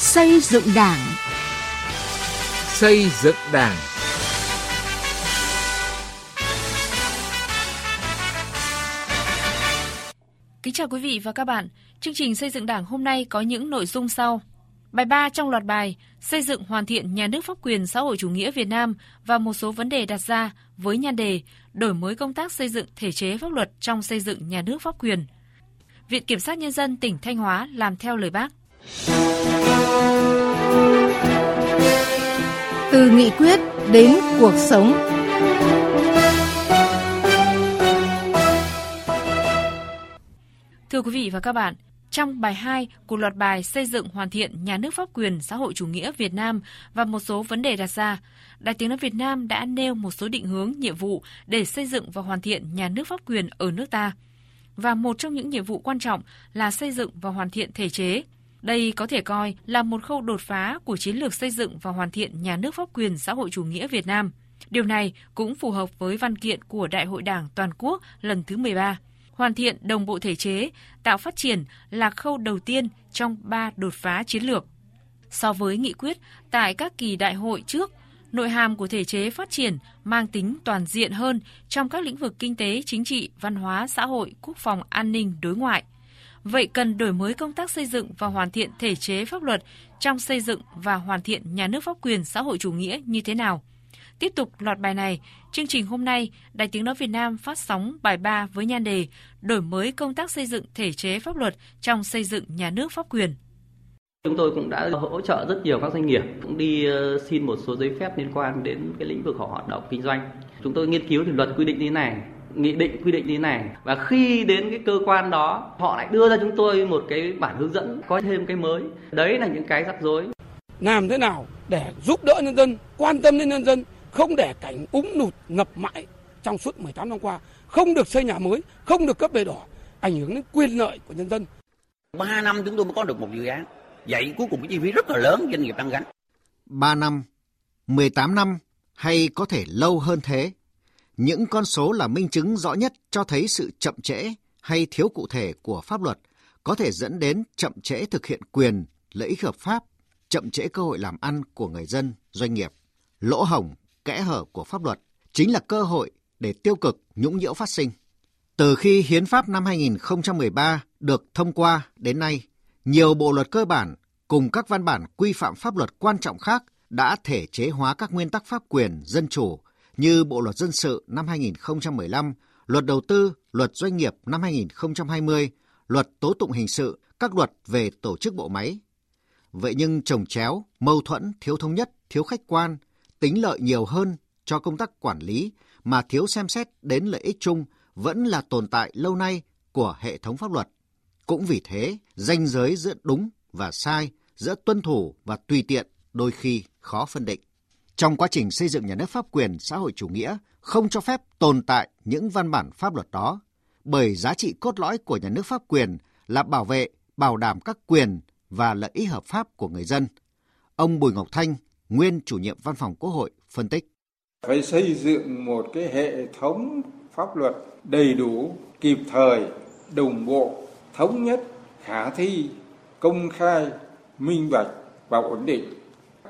Xây dựng Đảng. Xây dựng Đảng. Kính chào quý vị và các bạn. Chương trình xây dựng Đảng hôm nay có những nội dung sau. Bài 3 trong loạt bài Xây dựng hoàn thiện nhà nước pháp quyền xã hội chủ nghĩa Việt Nam và một số vấn đề đặt ra với nhan đề Đổi mới công tác xây dựng thể chế pháp luật trong xây dựng nhà nước pháp quyền. Viện Kiểm sát Nhân dân tỉnh Thanh Hóa làm theo lời bác. Từ nghị quyết đến cuộc sống. Thưa quý vị và các bạn, trong bài 2 của loạt bài xây dựng hoàn thiện nhà nước pháp quyền xã hội chủ nghĩa Việt Nam và một số vấn đề đặt ra, Đài Tiếng Nói Việt Nam đã nêu một số định hướng, nhiệm vụ để xây dựng và hoàn thiện nhà nước pháp quyền ở nước ta. Và một trong những nhiệm vụ quan trọng là xây dựng và hoàn thiện thể chế. Đây có thể coi là một khâu đột phá của chiến lược xây dựng và hoàn thiện nhà nước pháp quyền xã hội chủ nghĩa Việt Nam. Điều này cũng phù hợp với văn kiện của Đại hội Đảng toàn quốc lần thứ 13 hoàn thiện đồng bộ thể chế, tạo phát triển là khâu đầu tiên trong ba đột phá chiến lược. So với nghị quyết tại các kỳ đại hội trước, nội hàm của thể chế phát triển mang tính toàn diện hơn trong các lĩnh vực kinh tế, chính trị, văn hóa, xã hội, quốc phòng, an ninh, đối ngoại. Vậy cần đổi mới công tác xây dựng và hoàn thiện thể chế pháp luật trong xây dựng và hoàn thiện nhà nước pháp quyền xã hội chủ nghĩa như thế nào? Tiếp tục loạt bài này, chương trình hôm nay, Đài Tiếng Nói Việt Nam phát sóng bài 3 với nhan đề Đổi mới công tác xây dựng thể chế pháp luật trong xây dựng nhà nước pháp quyền. Chúng tôi cũng đã hỗ trợ rất nhiều các doanh nghiệp, cũng đi ờ, xin một số giấy phép liên quan đến cái lĩnh vực họ hoạt động kinh doanh. Chúng tôi nghiên cứu thì luật quy định như thế này, nghị định quy định như thế này và khi đến cái cơ quan đó họ lại đưa ra chúng tôi một cái bản hướng dẫn có thêm cái mới đấy là những cái rắc rối làm thế nào để giúp đỡ nhân dân quan tâm đến nhân dân không để cảnh úng nụt ngập mãi trong suốt 18 năm qua, không được xây nhà mới, không được cấp bề đỏ, ảnh hưởng đến quyền lợi của nhân dân. 3 năm chúng tôi mới có được một dự án. Vậy cuối cùng cái chi phí rất là lớn doanh nghiệp đang gánh. 3 năm, 18 năm hay có thể lâu hơn thế. Những con số là minh chứng rõ nhất cho thấy sự chậm trễ hay thiếu cụ thể của pháp luật có thể dẫn đến chậm trễ thực hiện quyền, lợi ích hợp pháp, chậm trễ cơ hội làm ăn của người dân, doanh nghiệp. Lỗ hổng kẽ hở của pháp luật chính là cơ hội để tiêu cực nhũng nhiễu phát sinh. Từ khi Hiến pháp năm 2013 được thông qua đến nay, nhiều bộ luật cơ bản cùng các văn bản quy phạm pháp luật quan trọng khác đã thể chế hóa các nguyên tắc pháp quyền dân chủ như Bộ luật dân sự năm 2015, Luật đầu tư, Luật doanh nghiệp năm 2020, Luật tố tụng hình sự, các luật về tổ chức bộ máy. Vậy nhưng trồng chéo, mâu thuẫn, thiếu thống nhất, thiếu khách quan, tính lợi nhiều hơn cho công tác quản lý mà thiếu xem xét đến lợi ích chung vẫn là tồn tại lâu nay của hệ thống pháp luật. Cũng vì thế, ranh giới giữa đúng và sai, giữa tuân thủ và tùy tiện đôi khi khó phân định. Trong quá trình xây dựng nhà nước pháp quyền xã hội chủ nghĩa, không cho phép tồn tại những văn bản pháp luật đó, bởi giá trị cốt lõi của nhà nước pháp quyền là bảo vệ, bảo đảm các quyền và lợi ích hợp pháp của người dân. Ông Bùi Ngọc Thanh, nguyên chủ nhiệm văn phòng Quốc hội phân tích. Phải xây dựng một cái hệ thống pháp luật đầy đủ, kịp thời, đồng bộ, thống nhất, khả thi, công khai, minh bạch và ổn định.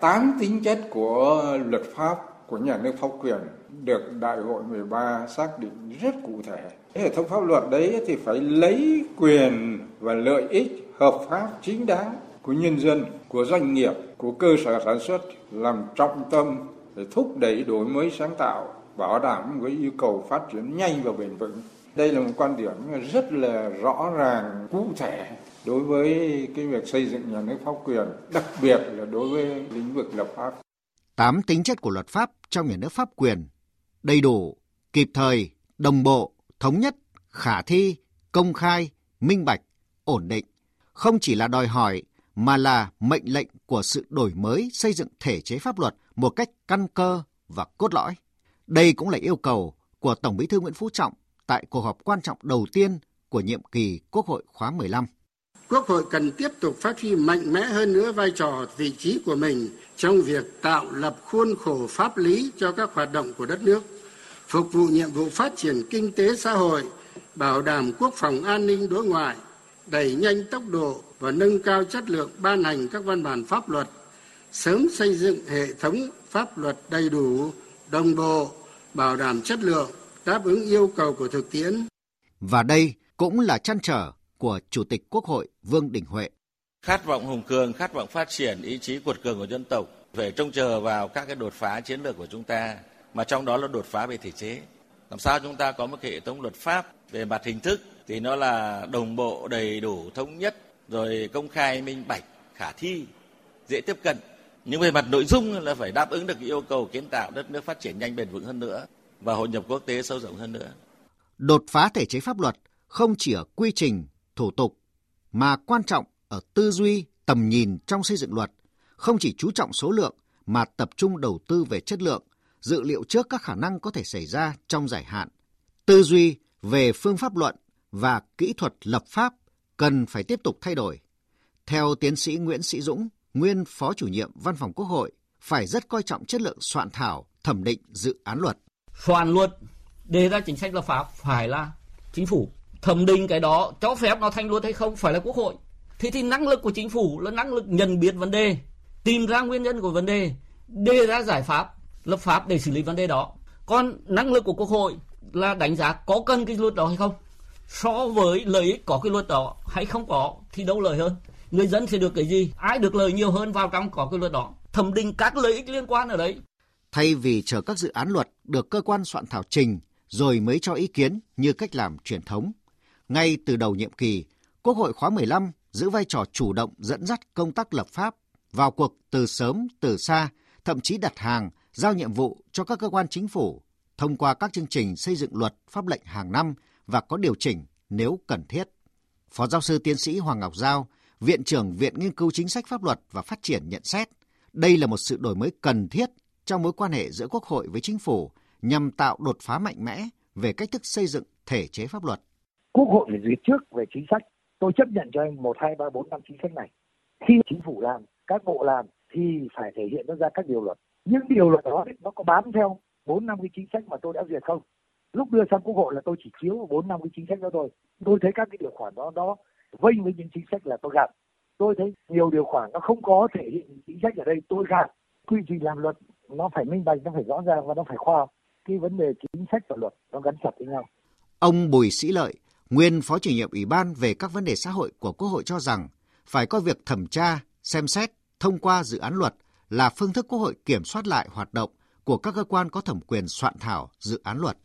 Tám tính chất của luật pháp của nhà nước pháp quyền được đại hội 13 xác định rất cụ thể. Hệ thống pháp luật đấy thì phải lấy quyền và lợi ích hợp pháp chính đáng của nhân dân, của doanh nghiệp, của cơ sở sản xuất làm trọng tâm để thúc đẩy đổi mới sáng tạo, bảo đảm với yêu cầu phát triển nhanh và bền vững. Đây là một quan điểm rất là rõ ràng, cụ thể đối với cái việc xây dựng nhà nước pháp quyền, đặc biệt là đối với lĩnh vực lập pháp. Tám tính chất của luật pháp trong nhà nước pháp quyền đầy đủ, kịp thời, đồng bộ, thống nhất, khả thi, công khai, minh bạch, ổn định không chỉ là đòi hỏi mà là mệnh lệnh của sự đổi mới xây dựng thể chế pháp luật một cách căn cơ và cốt lõi. Đây cũng là yêu cầu của Tổng Bí thư Nguyễn Phú Trọng tại cuộc họp quan trọng đầu tiên của nhiệm kỳ Quốc hội khóa 15. Quốc hội cần tiếp tục phát huy mạnh mẽ hơn nữa vai trò vị trí của mình trong việc tạo lập khuôn khổ pháp lý cho các hoạt động của đất nước, phục vụ nhiệm vụ phát triển kinh tế xã hội, bảo đảm quốc phòng an ninh đối ngoại, đẩy nhanh tốc độ và nâng cao chất lượng ban hành các văn bản pháp luật, sớm xây dựng hệ thống pháp luật đầy đủ, đồng bộ, bảo đảm chất lượng, đáp ứng yêu cầu của thực tiễn. Và đây cũng là chăn trở của Chủ tịch Quốc hội Vương Đình Huệ. Khát vọng hùng cường, khát vọng phát triển, ý chí cuột cường của dân tộc phải trông chờ vào các cái đột phá chiến lược của chúng ta, mà trong đó là đột phá về thể chế. Làm sao chúng ta có một hệ thống luật pháp về mặt hình thức thì nó là đồng bộ, đầy đủ, thống nhất, rồi công khai, minh bạch, khả thi, dễ tiếp cận. Nhưng về mặt nội dung là phải đáp ứng được yêu cầu kiến tạo đất nước phát triển nhanh bền vững hơn nữa và hội nhập quốc tế sâu rộng hơn nữa. Đột phá thể chế pháp luật không chỉ ở quy trình, thủ tục mà quan trọng ở tư duy, tầm nhìn trong xây dựng luật, không chỉ chú trọng số lượng mà tập trung đầu tư về chất lượng, dự liệu trước các khả năng có thể xảy ra trong dài hạn. Tư duy về phương pháp luận và kỹ thuật lập pháp cần phải tiếp tục thay đổi. Theo tiến sĩ Nguyễn Sĩ Dũng, nguyên phó chủ nhiệm Văn phòng Quốc hội, phải rất coi trọng chất lượng soạn thảo, thẩm định dự án luật. Soạn luật, đề ra chính sách lập pháp phải là chính phủ. Thẩm định cái đó cho phép nó thành luật hay không phải là Quốc hội. Thì thì năng lực của chính phủ là năng lực nhận biết vấn đề, tìm ra nguyên nhân của vấn đề, đề ra giải pháp, lập pháp để xử lý vấn đề đó. Còn năng lực của Quốc hội là đánh giá có cần cái luật đó hay không. So với lợi ích có cái luật đó hay không có thì đâu lợi hơn. Người dân sẽ được cái gì? Ai được lợi nhiều hơn vào trong có cái luật đó. Thẩm định các lợi ích liên quan ở đấy. Thay vì chờ các dự án luật được cơ quan soạn thảo trình rồi mới cho ý kiến như cách làm truyền thống. Ngay từ đầu nhiệm kỳ, Quốc hội khóa 15 giữ vai trò chủ động dẫn dắt công tác lập pháp, vào cuộc từ sớm từ xa, thậm chí đặt hàng, giao nhiệm vụ cho các cơ quan chính phủ thông qua các chương trình xây dựng luật pháp lệnh hàng năm và có điều chỉnh nếu cần thiết. Phó giáo sư tiến sĩ Hoàng Ngọc Giao, Viện trưởng Viện Nghiên cứu Chính sách Pháp luật và Phát triển nhận xét, đây là một sự đổi mới cần thiết trong mối quan hệ giữa Quốc hội với Chính phủ nhằm tạo đột phá mạnh mẽ về cách thức xây dựng thể chế pháp luật. Quốc hội phải duyệt trước về chính sách. Tôi chấp nhận cho anh 1, 2, 3, 4, 5 chính sách này. Khi chính phủ làm, các bộ làm thì phải thể hiện nó ra các điều luật. những điều luật đó nó có bám theo bốn năm cái chính sách mà tôi đã duyệt không? Lúc đưa sang quốc hội là tôi chỉ chiếu bốn năm cái chính sách đó thôi. Tôi thấy các cái điều khoản đó đó vênh với những chính sách là tôi gặp, Tôi thấy nhiều điều khoản nó không có thể hiện chính sách ở đây tôi gặp. Quy trình làm luật nó phải minh bạch, nó phải rõ ràng và nó phải khoa học. Cái vấn đề chính sách và luật nó gắn chặt với nhau. Ông Bùi Sĩ Lợi, nguyên Phó chủ nhiệm Ủy ban về các vấn đề xã hội của Quốc hội cho rằng phải có việc thẩm tra, xem xét, thông qua dự án luật là phương thức Quốc hội kiểm soát lại hoạt động của các cơ quan có thẩm quyền soạn thảo dự án luật.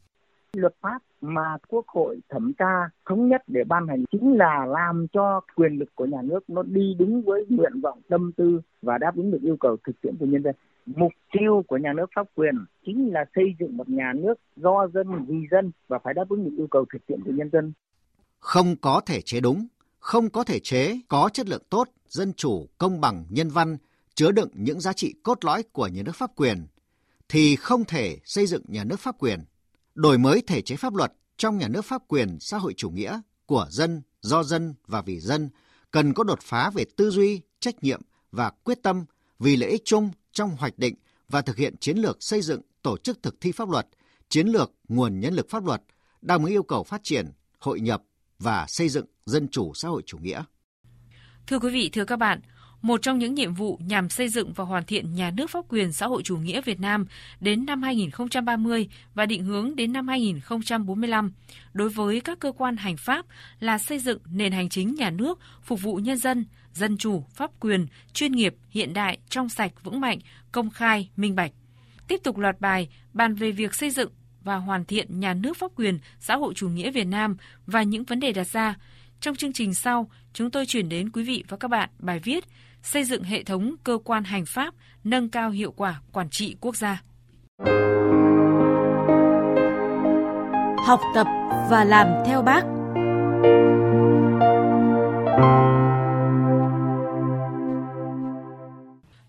Luật pháp mà Quốc hội thẩm tra thống nhất để ban hành chính là làm cho quyền lực của nhà nước nó đi đúng với nguyện vọng tâm tư và đáp ứng được yêu cầu thực tiễn của nhân dân. Mục tiêu của nhà nước pháp quyền chính là xây dựng một nhà nước do dân vì dân và phải đáp ứng được yêu cầu thực tiễn của nhân dân. Không có thể chế đúng, không có thể chế có chất lượng tốt, dân chủ, công bằng, nhân văn, chứa đựng những giá trị cốt lõi của nhà nước pháp quyền thì không thể xây dựng nhà nước pháp quyền. Đổi mới thể chế pháp luật trong nhà nước pháp quyền xã hội chủ nghĩa của dân, do dân và vì dân cần có đột phá về tư duy, trách nhiệm và quyết tâm vì lợi ích chung trong hoạch định và thực hiện chiến lược xây dựng tổ chức thực thi pháp luật, chiến lược nguồn nhân lực pháp luật, đáp ứng yêu cầu phát triển, hội nhập và xây dựng dân chủ xã hội chủ nghĩa. Thưa quý vị, thưa các bạn, một trong những nhiệm vụ nhằm xây dựng và hoàn thiện nhà nước pháp quyền xã hội chủ nghĩa Việt Nam đến năm 2030 và định hướng đến năm 2045 đối với các cơ quan hành pháp là xây dựng nền hành chính nhà nước phục vụ nhân dân, dân chủ, pháp quyền, chuyên nghiệp, hiện đại, trong sạch, vững mạnh, công khai, minh bạch. Tiếp tục loạt bài bàn về việc xây dựng và hoàn thiện nhà nước pháp quyền xã hội chủ nghĩa Việt Nam và những vấn đề đặt ra. Trong chương trình sau, chúng tôi chuyển đến quý vị và các bạn bài viết xây dựng hệ thống cơ quan hành pháp, nâng cao hiệu quả quản trị quốc gia. Học tập và làm theo bác.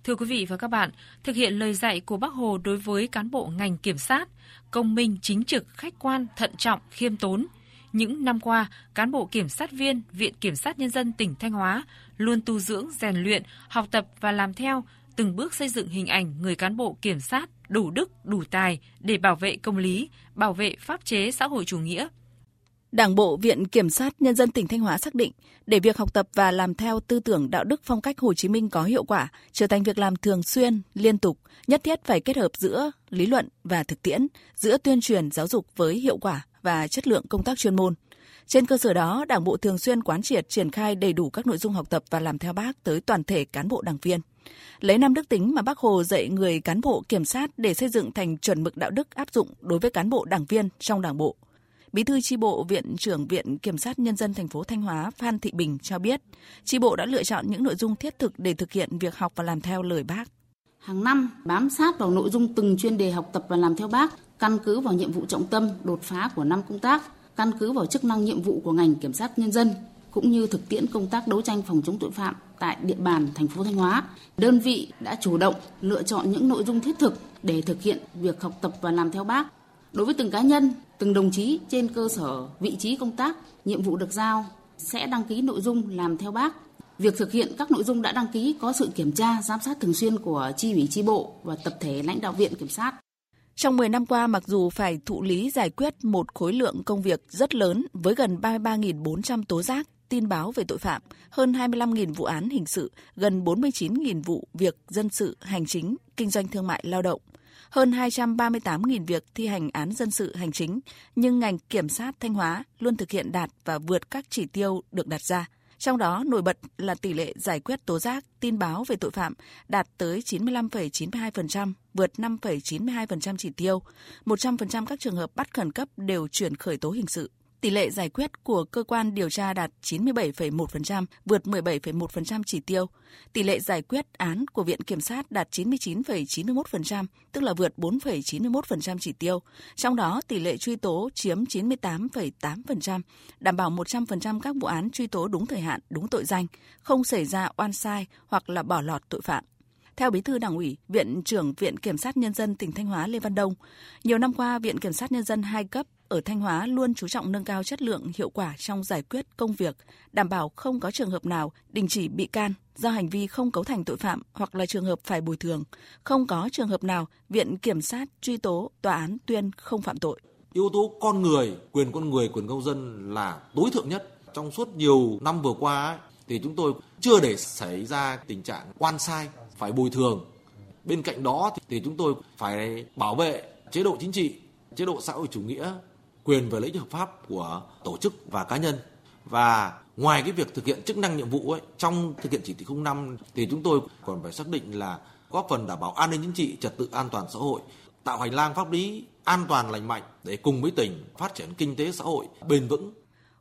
Thưa quý vị và các bạn, thực hiện lời dạy của Bác Hồ đối với cán bộ ngành kiểm sát, công minh, chính trực, khách quan, thận trọng, khiêm tốn. Những năm qua, cán bộ kiểm sát viên Viện Kiểm sát Nhân dân tỉnh Thanh Hóa luôn tu dưỡng, rèn luyện, học tập và làm theo, từng bước xây dựng hình ảnh người cán bộ kiểm sát đủ đức, đủ tài để bảo vệ công lý, bảo vệ pháp chế xã hội chủ nghĩa. Đảng bộ Viện Kiểm sát Nhân dân tỉnh Thanh Hóa xác định, để việc học tập và làm theo tư tưởng đạo đức phong cách Hồ Chí Minh có hiệu quả, trở thành việc làm thường xuyên, liên tục, nhất thiết phải kết hợp giữa lý luận và thực tiễn, giữa tuyên truyền giáo dục với hiệu quả và chất lượng công tác chuyên môn. Trên cơ sở đó, Đảng bộ thường xuyên quán triệt triển khai đầy đủ các nội dung học tập và làm theo bác tới toàn thể cán bộ đảng viên. Lấy năm đức tính mà bác Hồ dạy người cán bộ kiểm sát để xây dựng thành chuẩn mực đạo đức áp dụng đối với cán bộ đảng viên trong đảng bộ. Bí thư chi bộ Viện trưởng Viện Kiểm sát Nhân dân thành phố Thanh Hóa Phan Thị Bình cho biết, chi bộ đã lựa chọn những nội dung thiết thực để thực hiện việc học và làm theo lời bác. Hàng năm bám sát vào nội dung từng chuyên đề học tập và làm theo bác, căn cứ vào nhiệm vụ trọng tâm, đột phá của năm công tác, căn cứ vào chức năng nhiệm vụ của ngành kiểm sát nhân dân cũng như thực tiễn công tác đấu tranh phòng chống tội phạm tại địa bàn thành phố Thanh Hóa. Đơn vị đã chủ động lựa chọn những nội dung thiết thực để thực hiện việc học tập và làm theo bác. Đối với từng cá nhân, từng đồng chí trên cơ sở vị trí công tác, nhiệm vụ được giao sẽ đăng ký nội dung làm theo bác. Việc thực hiện các nội dung đã đăng ký có sự kiểm tra, giám sát thường xuyên của chi ủy chi bộ và tập thể lãnh đạo viện kiểm sát. Trong 10 năm qua, mặc dù phải thụ lý giải quyết một khối lượng công việc rất lớn với gần 33.400 tố giác, tin báo về tội phạm, hơn 25.000 vụ án hình sự, gần 49.000 vụ việc dân sự, hành chính, kinh doanh thương mại lao động, hơn 238.000 việc thi hành án dân sự hành chính, nhưng ngành kiểm sát Thanh Hóa luôn thực hiện đạt và vượt các chỉ tiêu được đặt ra. Trong đó nổi bật là tỷ lệ giải quyết tố giác, tin báo về tội phạm đạt tới 95,92%, vượt 5,92% chỉ tiêu. 100% các trường hợp bắt khẩn cấp đều chuyển khởi tố hình sự. Tỷ lệ giải quyết của cơ quan điều tra đạt 97,1%, vượt 17,1% chỉ tiêu. Tỷ lệ giải quyết án của Viện Kiểm sát đạt 99,91%, tức là vượt 4,91% chỉ tiêu. Trong đó, tỷ lệ truy tố chiếm 98,8%, đảm bảo 100% các vụ án truy tố đúng thời hạn, đúng tội danh, không xảy ra oan sai hoặc là bỏ lọt tội phạm. Theo Bí thư Đảng ủy, Viện trưởng Viện Kiểm sát Nhân dân tỉnh Thanh Hóa Lê Văn Đông, nhiều năm qua Viện Kiểm sát Nhân dân hai cấp ở Thanh Hóa luôn chú trọng nâng cao chất lượng hiệu quả trong giải quyết công việc, đảm bảo không có trường hợp nào đình chỉ bị can do hành vi không cấu thành tội phạm hoặc là trường hợp phải bồi thường, không có trường hợp nào Viện Kiểm sát truy tố, tòa án tuyên không phạm tội. Yếu tố con người, quyền con người, quyền công dân là tối thượng nhất. Trong suốt nhiều năm vừa qua thì chúng tôi chưa để xảy ra tình trạng quan sai, phải bồi thường. Bên cạnh đó thì chúng tôi phải bảo vệ chế độ chính trị, chế độ xã hội chủ nghĩa, quyền và lợi ích hợp pháp của tổ chức và cá nhân. Và ngoài cái việc thực hiện chức năng nhiệm vụ ấy, trong thực hiện chỉ thị 05 thì chúng tôi còn phải xác định là góp phần đảm bảo an ninh chính trị, trật tự an toàn xã hội, tạo hành lang pháp lý an toàn lành mạnh để cùng với tỉnh phát triển kinh tế xã hội bền vững.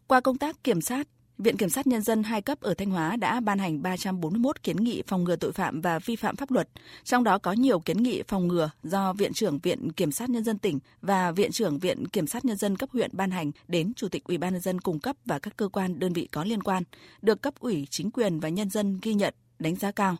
Qua công tác kiểm sát, Viện Kiểm sát Nhân dân hai cấp ở Thanh Hóa đã ban hành 341 kiến nghị phòng ngừa tội phạm và vi phạm pháp luật, trong đó có nhiều kiến nghị phòng ngừa do Viện trưởng Viện Kiểm sát Nhân dân tỉnh và Viện trưởng Viện Kiểm sát Nhân dân cấp huyện ban hành đến Chủ tịch Ủy ban nhân dân cung cấp và các cơ quan đơn vị có liên quan, được cấp ủy chính quyền và nhân dân ghi nhận, đánh giá cao.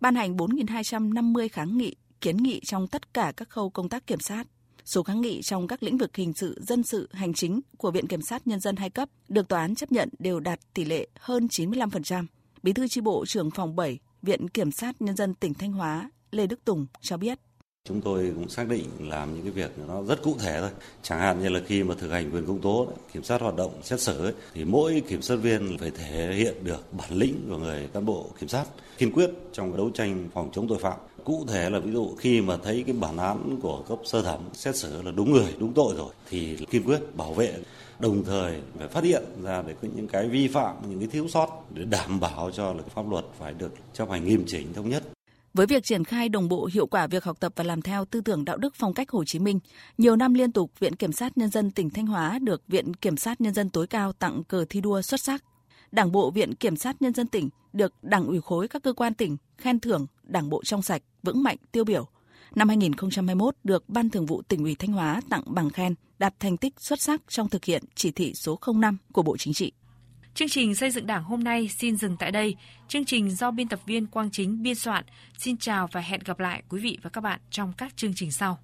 Ban hành 4.250 kháng nghị, kiến nghị trong tất cả các khâu công tác kiểm sát Số kháng nghị trong các lĩnh vực hình sự, dân sự, hành chính của Viện Kiểm sát Nhân dân hai cấp được tòa án chấp nhận đều đạt tỷ lệ hơn 95%. Bí thư tri bộ trưởng phòng 7, Viện Kiểm sát Nhân dân tỉnh Thanh Hóa Lê Đức Tùng cho biết. Chúng tôi cũng xác định làm những cái việc nó rất cụ thể thôi. Chẳng hạn như là khi mà thực hành quyền công tố, kiểm sát hoạt động xét xử ấy, thì mỗi kiểm sát viên phải thể hiện được bản lĩnh của người cán bộ kiểm sát kiên quyết trong đấu tranh phòng chống tội phạm. Cụ thể là ví dụ khi mà thấy cái bản án của cấp sơ thẩm xét xử là đúng người, đúng tội rồi thì kiên quyết bảo vệ đồng thời phải phát hiện ra để có những cái vi phạm, những cái thiếu sót để đảm bảo cho là pháp luật phải được chấp hành nghiêm chỉnh thống nhất. Với việc triển khai đồng bộ hiệu quả việc học tập và làm theo tư tưởng đạo đức phong cách Hồ Chí Minh, nhiều năm liên tục Viện Kiểm sát Nhân dân tỉnh Thanh Hóa được Viện Kiểm sát Nhân dân tối cao tặng cờ thi đua xuất sắc. Đảng bộ Viện Kiểm sát Nhân dân tỉnh được Đảng ủy khối các cơ quan tỉnh khen thưởng Đảng bộ trong sạch, vững mạnh, tiêu biểu. Năm 2021 được Ban Thường vụ tỉnh ủy Thanh Hóa tặng bằng khen đạt thành tích xuất sắc trong thực hiện chỉ thị số 05 của Bộ Chính trị. Chương trình xây dựng Đảng hôm nay xin dừng tại đây. Chương trình do biên tập viên Quang Chính biên soạn. Xin chào và hẹn gặp lại quý vị và các bạn trong các chương trình sau.